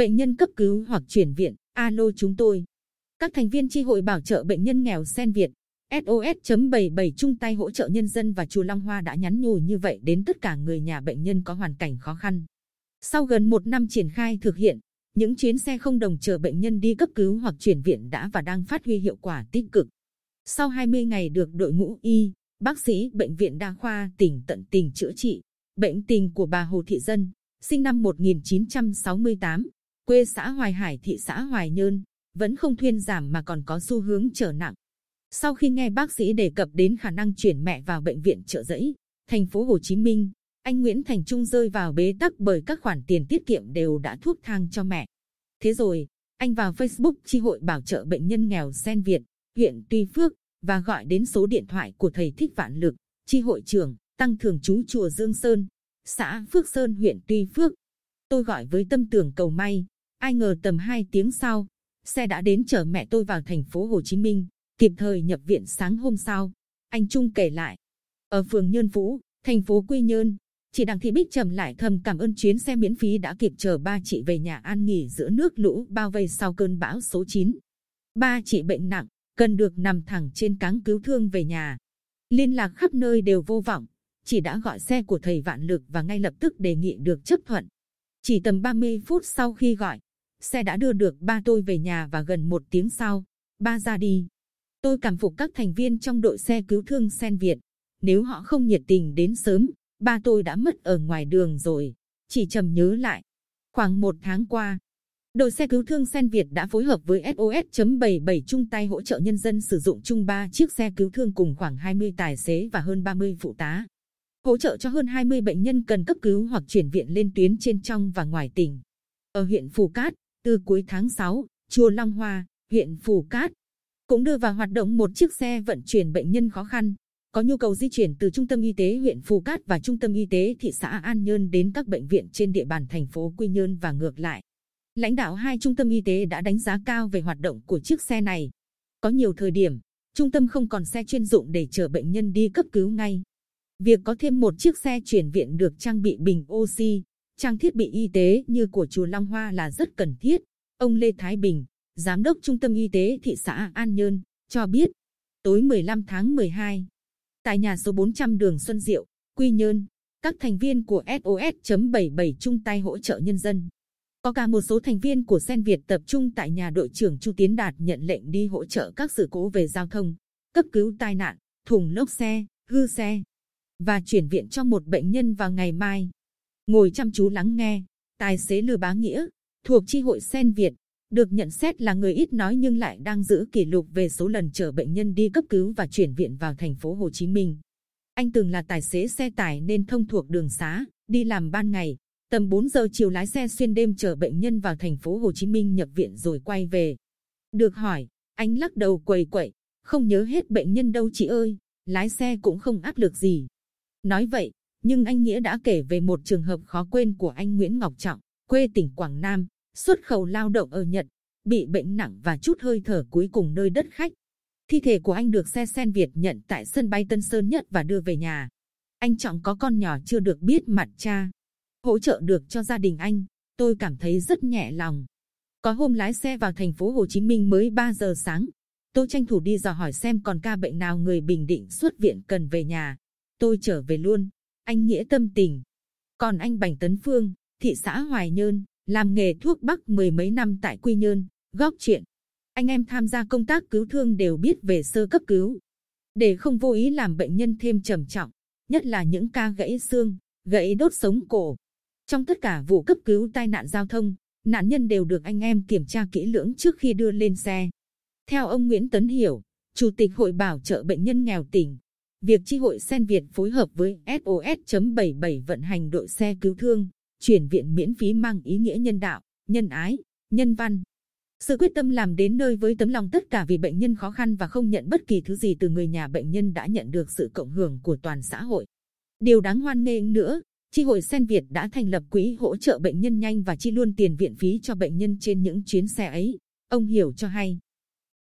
bệnh nhân cấp cứu hoặc chuyển viện, alo chúng tôi. Các thành viên chi hội bảo trợ bệnh nhân nghèo Sen Việt, SOS.77 chung tay hỗ trợ nhân dân và chùa Long Hoa đã nhắn nhủ như vậy đến tất cả người nhà bệnh nhân có hoàn cảnh khó khăn. Sau gần một năm triển khai thực hiện, những chuyến xe không đồng chờ bệnh nhân đi cấp cứu hoặc chuyển viện đã và đang phát huy hiệu quả tích cực. Sau 20 ngày được đội ngũ y, bác sĩ bệnh viện đa khoa tỉnh tận tình chữa trị, bệnh tình của bà Hồ Thị Dân, sinh năm 1968, quê xã Hoài Hải thị xã Hoài Nhơn, vẫn không thuyên giảm mà còn có xu hướng trở nặng. Sau khi nghe bác sĩ đề cập đến khả năng chuyển mẹ vào bệnh viện trợ giấy, thành phố Hồ Chí Minh, anh Nguyễn Thành Trung rơi vào bế tắc bởi các khoản tiền tiết kiệm đều đã thuốc thang cho mẹ. Thế rồi, anh vào Facebook chi hội bảo trợ bệnh nhân nghèo Sen Việt, huyện Tuy Phước và gọi đến số điện thoại của thầy Thích Vạn Lực, chi hội trưởng, tăng thường chú chùa Dương Sơn, xã Phước Sơn huyện Tuy Phước. Tôi gọi với tâm tưởng cầu may, ai ngờ tầm 2 tiếng sau, xe đã đến chở mẹ tôi vào thành phố Hồ Chí Minh, kịp thời nhập viện sáng hôm sau. Anh Trung kể lại, ở phường Nhơn Phú, thành phố Quy Nhơn, chị Đặng Thị Bích trầm lại thầm cảm ơn chuyến xe miễn phí đã kịp chờ ba chị về nhà an nghỉ giữa nước lũ bao vây sau cơn bão số 9. Ba chị bệnh nặng, cần được nằm thẳng trên cáng cứu thương về nhà. Liên lạc khắp nơi đều vô vọng, chị đã gọi xe của thầy Vạn Lực và ngay lập tức đề nghị được chấp thuận. Chỉ tầm 30 phút sau khi gọi, xe đã đưa được ba tôi về nhà và gần một tiếng sau, ba ra đi. Tôi cảm phục các thành viên trong đội xe cứu thương Sen Việt. Nếu họ không nhiệt tình đến sớm, ba tôi đã mất ở ngoài đường rồi. Chỉ trầm nhớ lại. Khoảng một tháng qua, đội xe cứu thương Sen Việt đã phối hợp với SOS.77 chung tay hỗ trợ nhân dân sử dụng chung 3 chiếc xe cứu thương cùng khoảng 20 tài xế và hơn 30 phụ tá. Hỗ trợ cho hơn 20 bệnh nhân cần cấp cứu hoặc chuyển viện lên tuyến trên trong và ngoài tỉnh. Ở huyện Phù Cát, từ cuối tháng 6, chùa Long Hoa, huyện Phù Cát, cũng đưa vào hoạt động một chiếc xe vận chuyển bệnh nhân khó khăn, có nhu cầu di chuyển từ trung tâm y tế huyện Phù Cát và trung tâm y tế thị xã An Nhơn đến các bệnh viện trên địa bàn thành phố Quy Nhơn và ngược lại. Lãnh đạo hai trung tâm y tế đã đánh giá cao về hoạt động của chiếc xe này. Có nhiều thời điểm, trung tâm không còn xe chuyên dụng để chở bệnh nhân đi cấp cứu ngay. Việc có thêm một chiếc xe chuyển viện được trang bị bình oxy, trang thiết bị y tế như của chùa Long Hoa là rất cần thiết. Ông Lê Thái Bình, Giám đốc Trung tâm Y tế thị xã An Nhơn, cho biết, tối 15 tháng 12, tại nhà số 400 đường Xuân Diệu, Quy Nhơn, các thành viên của SOS.77 chung tay hỗ trợ nhân dân. Có cả một số thành viên của Sen Việt tập trung tại nhà đội trưởng Chu Tiến Đạt nhận lệnh đi hỗ trợ các sự cố về giao thông, cấp cứu tai nạn, thùng lốp xe, hư xe và chuyển viện cho một bệnh nhân vào ngày mai. Ngồi chăm chú lắng nghe, tài xế Lư Bá Nghĩa, thuộc chi hội Sen Việt, được nhận xét là người ít nói nhưng lại đang giữ kỷ lục về số lần chở bệnh nhân đi cấp cứu và chuyển viện vào thành phố Hồ Chí Minh. Anh từng là tài xế xe tải nên thông thuộc đường xá, đi làm ban ngày, tầm 4 giờ chiều lái xe xuyên đêm chở bệnh nhân vào thành phố Hồ Chí Minh nhập viện rồi quay về. Được hỏi, anh lắc đầu quầy quậy, không nhớ hết bệnh nhân đâu chị ơi, lái xe cũng không áp lực gì. Nói vậy, nhưng anh Nghĩa đã kể về một trường hợp khó quên của anh Nguyễn Ngọc Trọng, quê tỉnh Quảng Nam, xuất khẩu lao động ở Nhật, bị bệnh nặng và chút hơi thở cuối cùng nơi đất khách. Thi thể của anh được xe sen Việt nhận tại sân bay Tân Sơn Nhất và đưa về nhà. Anh Trọng có con nhỏ chưa được biết mặt cha. Hỗ trợ được cho gia đình anh, tôi cảm thấy rất nhẹ lòng. Có hôm lái xe vào thành phố Hồ Chí Minh mới 3 giờ sáng. Tôi tranh thủ đi dò hỏi xem còn ca bệnh nào người Bình Định xuất viện cần về nhà. Tôi trở về luôn. Anh nghĩa tâm tình. Còn anh Bành Tấn Phương, thị xã Hoài Nhơn, làm nghề thuốc bắc mười mấy năm tại Quy Nhơn, góc chuyện. Anh em tham gia công tác cứu thương đều biết về sơ cấp cứu. Để không vô ý làm bệnh nhân thêm trầm trọng, nhất là những ca gãy xương, gãy đốt sống cổ. Trong tất cả vụ cấp cứu tai nạn giao thông, nạn nhân đều được anh em kiểm tra kỹ lưỡng trước khi đưa lên xe. Theo ông Nguyễn Tấn Hiểu, Chủ tịch Hội Bảo trợ Bệnh nhân nghèo tỉnh, việc tri hội Sen Việt phối hợp với SOS.77 vận hành đội xe cứu thương, chuyển viện miễn phí mang ý nghĩa nhân đạo, nhân ái, nhân văn. Sự quyết tâm làm đến nơi với tấm lòng tất cả vì bệnh nhân khó khăn và không nhận bất kỳ thứ gì từ người nhà bệnh nhân đã nhận được sự cộng hưởng của toàn xã hội. Điều đáng hoan nghênh nữa, Chi hội Sen Việt đã thành lập quỹ hỗ trợ bệnh nhân nhanh và chi luôn tiền viện phí cho bệnh nhân trên những chuyến xe ấy. Ông hiểu cho hay,